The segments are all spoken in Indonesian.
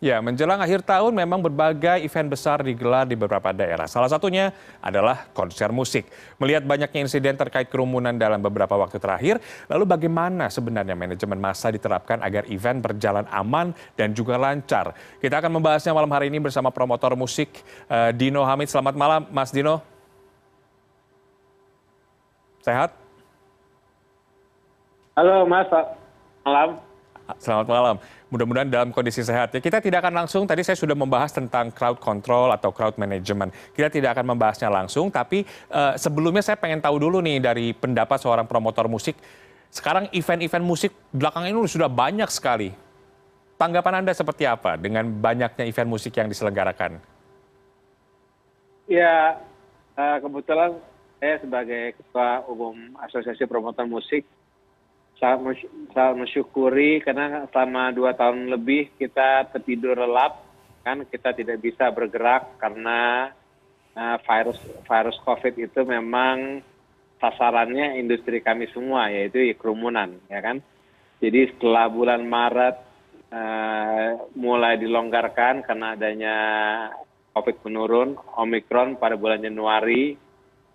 Ya, menjelang akhir tahun memang berbagai event besar digelar di beberapa daerah. Salah satunya adalah konser musik. Melihat banyaknya insiden terkait kerumunan dalam beberapa waktu terakhir, lalu bagaimana sebenarnya manajemen massa diterapkan agar event berjalan aman dan juga lancar? Kita akan membahasnya malam hari ini bersama promotor musik eh, Dino Hamid. Selamat malam, Mas Dino. Sehat? Halo, Mas. Malam. Selamat malam. Mudah-mudahan dalam kondisi sehat. Ya, kita tidak akan langsung, tadi saya sudah membahas tentang crowd control atau crowd management. Kita tidak akan membahasnya langsung, tapi uh, sebelumnya saya pengen tahu dulu nih dari pendapat seorang promotor musik. Sekarang event-event musik belakangan ini sudah banyak sekali. Tanggapan Anda seperti apa dengan banyaknya event musik yang diselenggarakan? Ya, uh, kebetulan saya sebagai Ketua Umum Asosiasi Promotor Musik sangat mensyukuri karena selama dua tahun lebih kita tertidur lelap kan kita tidak bisa bergerak karena uh, virus virus covid itu memang sasarannya industri kami semua yaitu kerumunan ya kan? Jadi setelah bulan Maret uh, mulai dilonggarkan karena adanya covid menurun omikron pada bulan Januari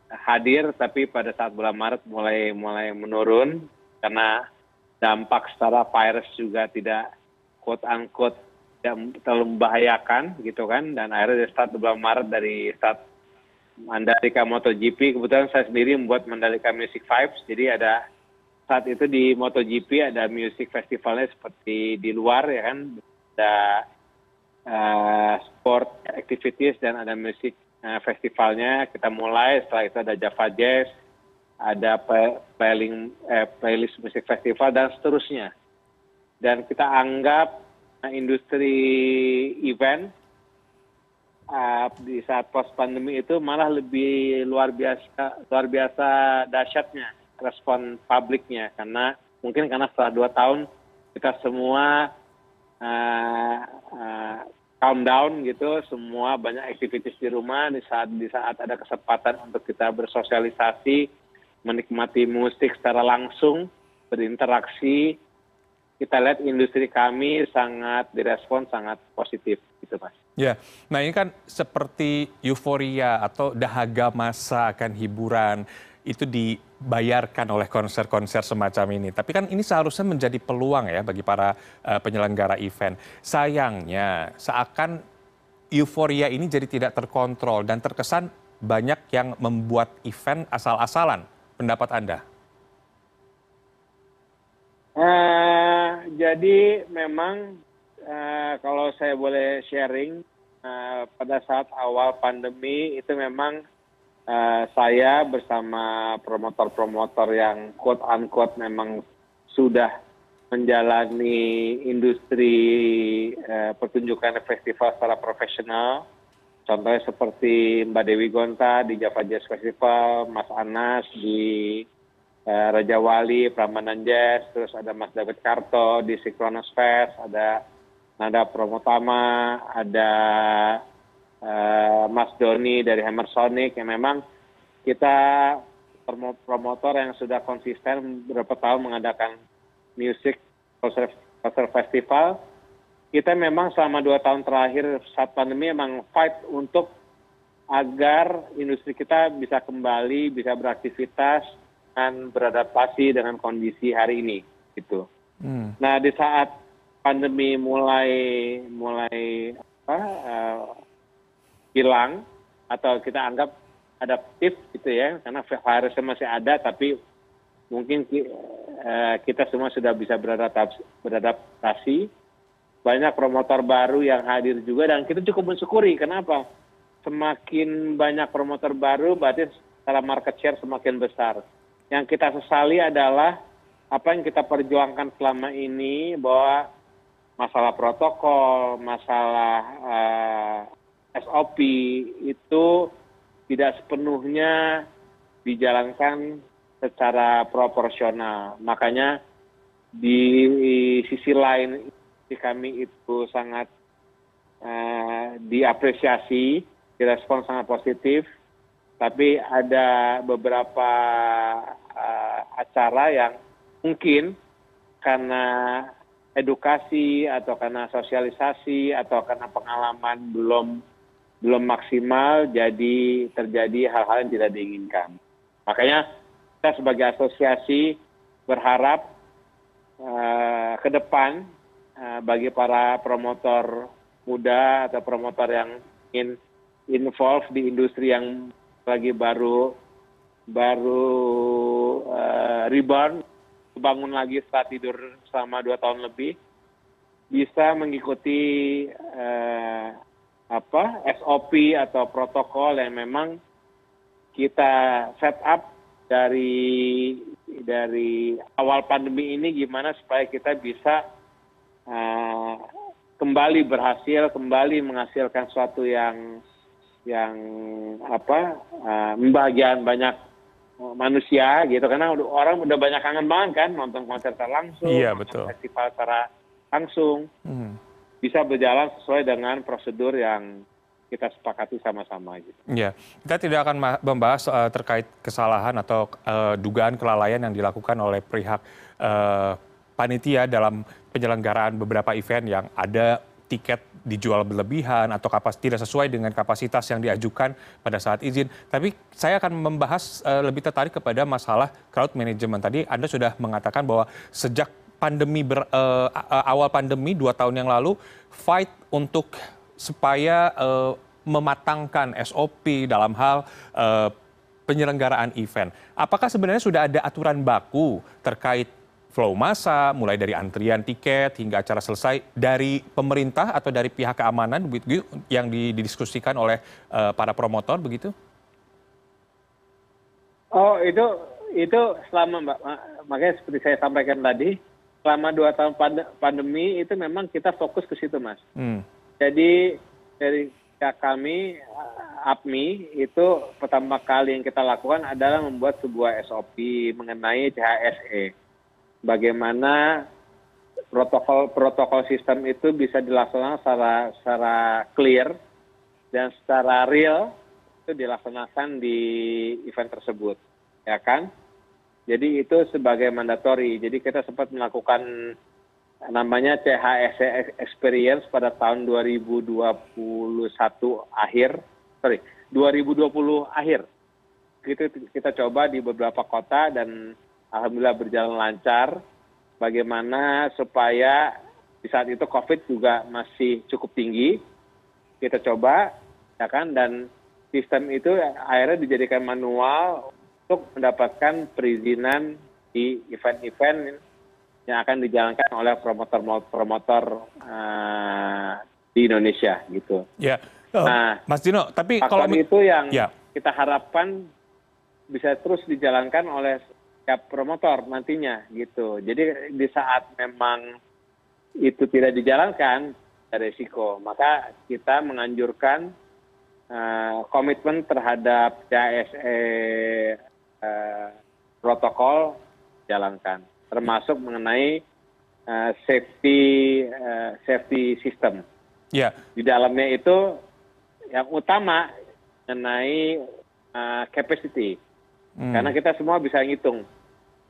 hadir tapi pada saat bulan Maret mulai mulai menurun karena dampak secara virus juga tidak quote unquote tidak terlalu membahayakan gitu kan. Dan akhirnya dari start bulan Maret dari start Mandalika MotoGP. Kebetulan saya sendiri membuat Mandalika Music Vibes. Jadi ada saat itu di MotoGP ada music festivalnya seperti di luar ya kan. Ada uh, sport activities dan ada music uh, festivalnya. Kita mulai setelah itu ada Java Jazz ada eh, playlist musik festival dan seterusnya. Dan kita anggap eh, industri event uh, di saat post pandemi itu malah lebih luar biasa luar biasa dahsyatnya respon publiknya. Karena mungkin karena setelah dua tahun kita semua uh, uh, calm down gitu semua banyak aktivitas di rumah di saat di saat ada kesempatan untuk kita bersosialisasi menikmati musik secara langsung berinteraksi kita lihat industri kami sangat direspon sangat positif gitu mas. Ya, nah ini kan seperti euforia atau dahaga masa akan hiburan itu dibayarkan oleh konser-konser semacam ini. Tapi kan ini seharusnya menjadi peluang ya bagi para uh, penyelenggara event. Sayangnya seakan euforia ini jadi tidak terkontrol dan terkesan banyak yang membuat event asal-asalan pendapat Anda? Uh, jadi memang uh, kalau saya boleh sharing uh, pada saat awal pandemi itu memang uh, saya bersama promotor-promotor yang quote unquote memang sudah menjalani industri uh, pertunjukan festival secara profesional contohnya seperti mbak dewi gonta di java jazz festival mas anas di eh, raja wali prambanan jazz terus ada mas david karto di Synchronous fest ada nada promotama ada uh, mas doni dari hammer sonic yang memang kita promotor yang sudah konsisten beberapa tahun mengadakan music konser festival kita memang selama dua tahun terakhir saat pandemi memang fight untuk agar industri kita bisa kembali bisa beraktivitas dan beradaptasi dengan kondisi hari ini gitu. Hmm. Nah di saat pandemi mulai mulai apa, uh, hilang atau kita anggap adaptif gitu ya karena virusnya masih ada tapi mungkin uh, kita semua sudah bisa beradaptasi, beradaptasi banyak promotor baru yang hadir juga dan kita cukup mensyukuri. Kenapa? Semakin banyak promotor baru berarti secara market share semakin besar. Yang kita sesali adalah apa yang kita perjuangkan selama ini bahwa masalah protokol masalah uh, eh, SOP itu tidak sepenuhnya dijalankan secara proporsional. Makanya di sisi lain kami itu sangat uh, diapresiasi direspon sangat positif tapi ada beberapa uh, acara yang mungkin karena edukasi atau karena sosialisasi atau karena pengalaman belum belum maksimal jadi terjadi hal-hal yang tidak diinginkan. Makanya kita sebagai asosiasi berharap uh, ke depan bagi para promotor muda atau promotor yang ingin involve di industri yang lagi baru baru uh, rebound bangun lagi setelah tidur selama dua tahun lebih bisa mengikuti eh, apa SOP atau protokol yang memang kita set up dari dari awal pandemi ini gimana supaya kita bisa uh, kembali berhasil kembali menghasilkan sesuatu yang yang apa uh, membahagiakan banyak manusia gitu karena orang udah banyak kangen banget kan nonton konser secara langsung iya, betul. festival secara langsung hmm. bisa berjalan sesuai dengan prosedur yang kita sepakati sama-sama gitu. Iya, kita tidak akan membahas uh, terkait kesalahan atau uh, dugaan kelalaian yang dilakukan oleh pihak uh, panitia dalam penyelenggaraan beberapa event yang ada tiket dijual berlebihan atau kapas tidak sesuai dengan kapasitas yang diajukan pada saat izin. Tapi saya akan membahas uh, lebih tertarik kepada masalah crowd management. Tadi Anda sudah mengatakan bahwa sejak pandemi ber, uh, awal pandemi dua tahun yang lalu fight untuk supaya uh, mematangkan SOP dalam hal uh, penyelenggaraan event. Apakah sebenarnya sudah ada aturan baku terkait flow massa, mulai dari antrian tiket hingga acara selesai dari pemerintah atau dari pihak keamanan begitu yang didiskusikan oleh uh, para promotor begitu? Oh itu itu selama mbak makanya seperti saya sampaikan tadi selama dua tahun pandemi itu memang kita fokus ke situ mas. Hmm. Jadi dari kami APMI itu pertama kali yang kita lakukan adalah membuat sebuah SOP mengenai CHSE bagaimana protokol protokol sistem itu bisa dilaksanakan secara clear dan secara real itu dilaksanakan di event tersebut ya kan? Jadi itu sebagai mandatori jadi kita sempat melakukan namanya CHSE experience pada tahun 2021 akhir. Sorry 2020 akhir. Itu kita coba di beberapa kota dan alhamdulillah berjalan lancar bagaimana supaya di saat itu covid juga masih cukup tinggi kita coba ya kan dan sistem itu akhirnya dijadikan manual untuk mendapatkan perizinan di event-event yang akan dijalankan oleh promotor-promotor uh, di Indonesia gitu. Ya, oh, nah, Mas Dino, tapi kalau itu yang ya. kita harapkan bisa terus dijalankan oleh setiap promotor nantinya gitu. Jadi di saat memang itu tidak dijalankan ada resiko maka kita menganjurkan uh, komitmen terhadap CSE uh, protokol jalankan. Termasuk mengenai uh, safety uh, safety system. Yeah. di dalamnya itu yang utama mengenai uh, capacity. Hmm. karena kita semua bisa ngitung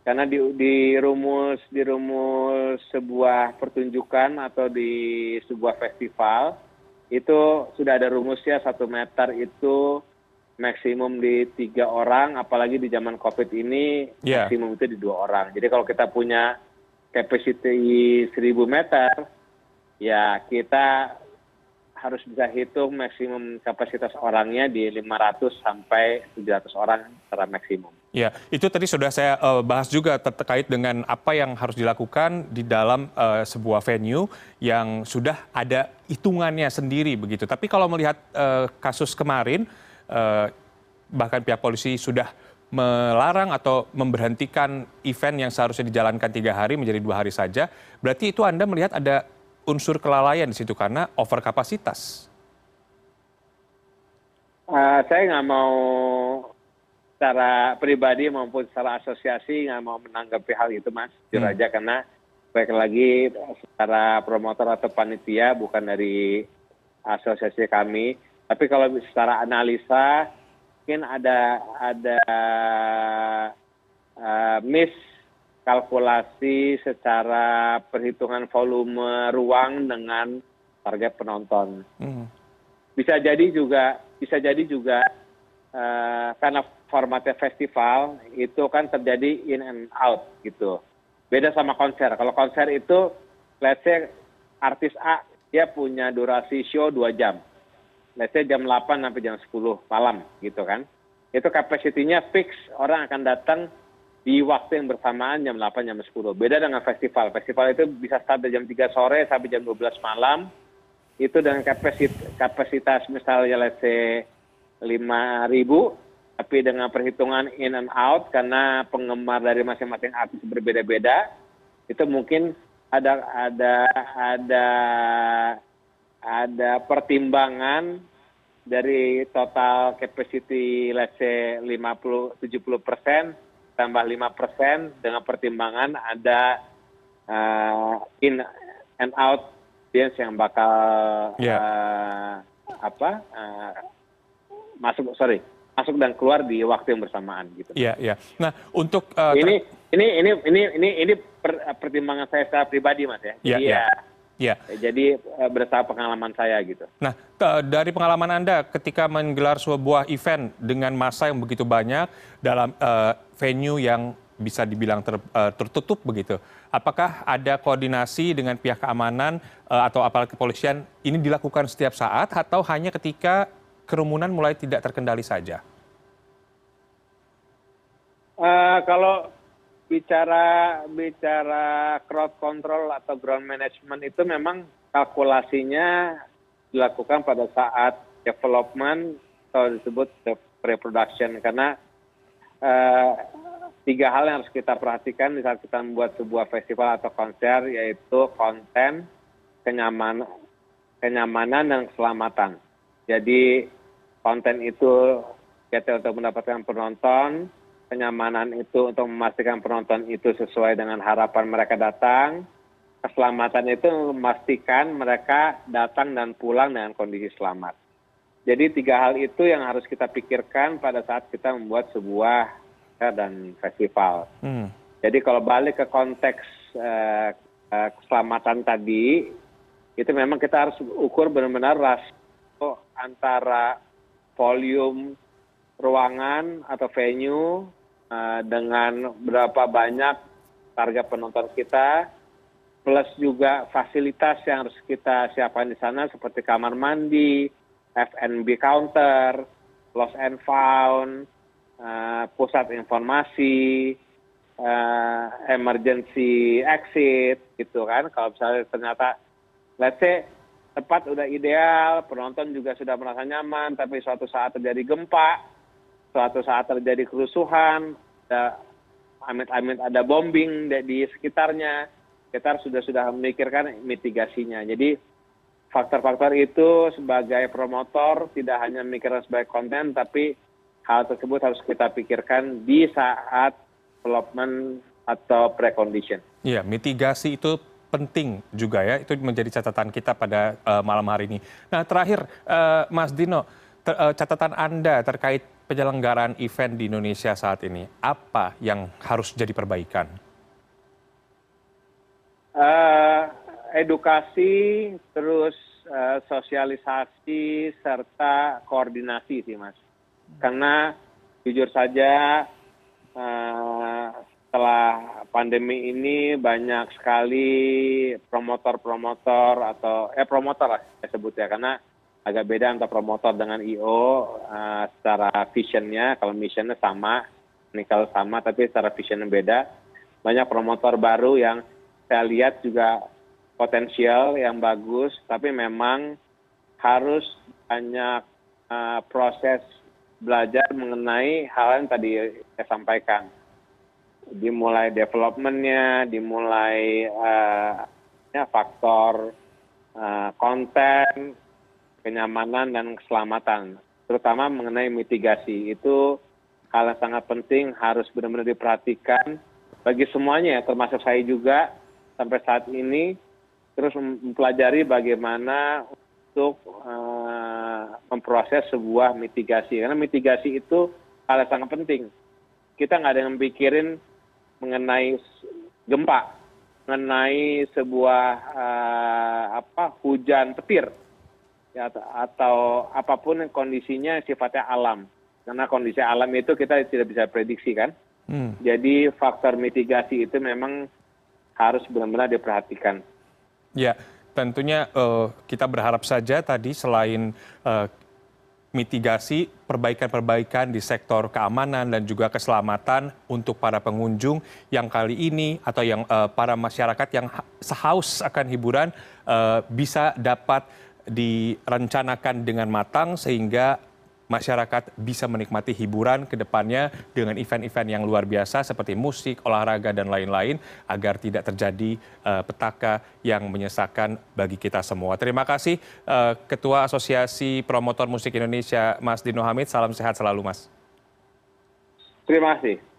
karena di, di rumus di rumus sebuah pertunjukan atau di sebuah festival itu sudah ada rumusnya satu meter itu maksimum di tiga orang apalagi di zaman covid ini yeah. maksimum itu di dua orang jadi kalau kita punya capacity seribu meter ya kita harus bisa hitung maksimum kapasitas orangnya di 500 sampai 700 orang secara maksimum. Ya, itu tadi sudah saya uh, bahas juga terkait dengan apa yang harus dilakukan di dalam uh, sebuah venue yang sudah ada hitungannya sendiri begitu. Tapi kalau melihat uh, kasus kemarin, uh, bahkan pihak polisi sudah melarang atau memberhentikan event yang seharusnya dijalankan tiga hari menjadi dua hari saja. Berarti itu Anda melihat ada unsur kelalaian di situ karena over kapasitas? Uh, saya nggak mau secara pribadi maupun secara asosiasi nggak mau menanggapi hal itu mas jujur hmm. aja karena baik lagi secara promotor atau panitia bukan dari asosiasi kami tapi kalau secara analisa mungkin ada ada uh, miss kalkulasi secara perhitungan volume ruang dengan target penonton. Hmm. Bisa jadi juga bisa jadi juga karena formatnya festival itu kan terjadi in and out gitu. Beda sama konser. Kalau konser itu let's say artis A dia punya durasi show 2 jam. Let's say jam 8 sampai jam 10 malam gitu kan. Itu kapasitinya fix, orang akan datang di waktu yang bersamaan jam 8 jam 10. Beda dengan festival. Festival itu bisa start dari jam 3 sore sampai jam 12 malam. Itu dengan kapasitas, kapasitas misalnya let's say 5 ribu, tapi dengan perhitungan in and out karena penggemar dari masing-masing artis berbeda-beda, itu mungkin ada ada ada ada pertimbangan dari total capacity let's say 50 70 persen tambah lima persen dengan pertimbangan ada uh, in and out audience yang bakal yeah. uh, apa uh, masuk sorry masuk dan keluar di waktu yang bersamaan gitu. Iya yeah, iya. Nah untuk uh, ini ini ini ini ini ini per, pertimbangan saya secara pribadi mas ya. Iya. Yeah. ya Ya. Jadi eh, berdasarkan pengalaman saya gitu. Nah, dari pengalaman Anda ketika menggelar sebuah event dengan masa yang begitu banyak dalam uh, venue yang bisa dibilang ter, uh, tertutup begitu. Apakah ada koordinasi dengan pihak keamanan uh, atau aparat kepolisian ini dilakukan setiap saat atau hanya ketika kerumunan mulai tidak terkendali saja? Uh, kalau bicara bicara crowd control atau ground management itu memang kalkulasinya dilakukan pada saat development atau disebut pre-production karena uh, tiga hal yang harus kita perhatikan di saat kita membuat sebuah festival atau konser yaitu konten kenyamanan kenyamanan dan keselamatan jadi konten itu kita untuk mendapatkan penonton kenyamanan itu untuk memastikan penonton itu sesuai dengan harapan mereka datang keselamatan itu memastikan mereka datang dan pulang dengan kondisi selamat jadi tiga hal itu yang harus kita pikirkan pada saat kita membuat sebuah dan festival hmm. jadi kalau balik ke konteks uh, uh, keselamatan tadi itu memang kita harus ukur benar benar rasio antara volume ruangan atau venue uh, dengan berapa banyak target penonton kita plus juga fasilitas yang harus kita siapkan di sana seperti kamar mandi, F&B counter, lost and found, uh, pusat informasi, uh, emergency exit gitu kan. Kalau misalnya ternyata let's say tempat udah ideal, penonton juga sudah merasa nyaman, tapi suatu saat terjadi gempa, suatu saat terjadi kerusuhan ada amit amit ada bombing di sekitarnya kita sudah sudah memikirkan mitigasinya jadi faktor-faktor itu sebagai promotor tidak hanya memikirkan sebagai konten tapi hal tersebut harus kita pikirkan di saat development atau precondition. Iya, mitigasi itu penting juga ya, itu menjadi catatan kita pada uh, malam hari ini. Nah terakhir, uh, Mas Dino, ter, uh, catatan Anda terkait penyelenggaraan event di Indonesia saat ini, apa yang harus jadi perbaikan? Uh, edukasi, terus uh, sosialisasi, serta koordinasi sih mas. Karena jujur saja uh, pandemi ini banyak sekali promotor-promotor atau eh promotor lah saya sebut ya karena agak beda antara promotor dengan io eh, secara visionnya kalau missionnya sama nikel sama tapi secara visionnya beda. Banyak promotor baru yang saya lihat juga potensial yang bagus tapi memang harus banyak uh, proses belajar mengenai hal yang tadi saya sampaikan dimulai developmentnya dimulai uh, ya, faktor uh, konten kenyamanan dan keselamatan. Terutama mengenai mitigasi. Itu hal yang sangat penting harus benar benar diperhatikan bagi semuanya termasuk saya juga sampai saat ini. Terus mempelajari bagaimana untuk uh, memproses sebuah mitigasi. Karena mitigasi itu hal yang sangat penting. Kita nggak ada yang pikirin mengenai gempa, mengenai sebuah uh, apa hujan petir ya, atau apa pun kondisinya sifatnya alam. Karena kondisi alam itu kita tidak bisa prediksi kan. Hmm. Jadi faktor mitigasi itu memang harus benar-benar diperhatikan. Ya, tentunya uh, kita berharap saja tadi selain uh, mitigasi perbaikan-perbaikan di sektor keamanan dan juga keselamatan untuk para pengunjung yang kali ini atau yang uh, para masyarakat yang sehaus akan hiburan uh, bisa dapat direncanakan dengan matang sehingga masyarakat bisa menikmati hiburan ke depannya dengan event-event yang luar biasa seperti musik, olahraga, dan lain-lain agar tidak terjadi uh, petaka yang menyesakan bagi kita semua. Terima kasih uh, Ketua Asosiasi Promotor Musik Indonesia, Mas Dino Hamid. Salam sehat selalu, Mas. Terima kasih.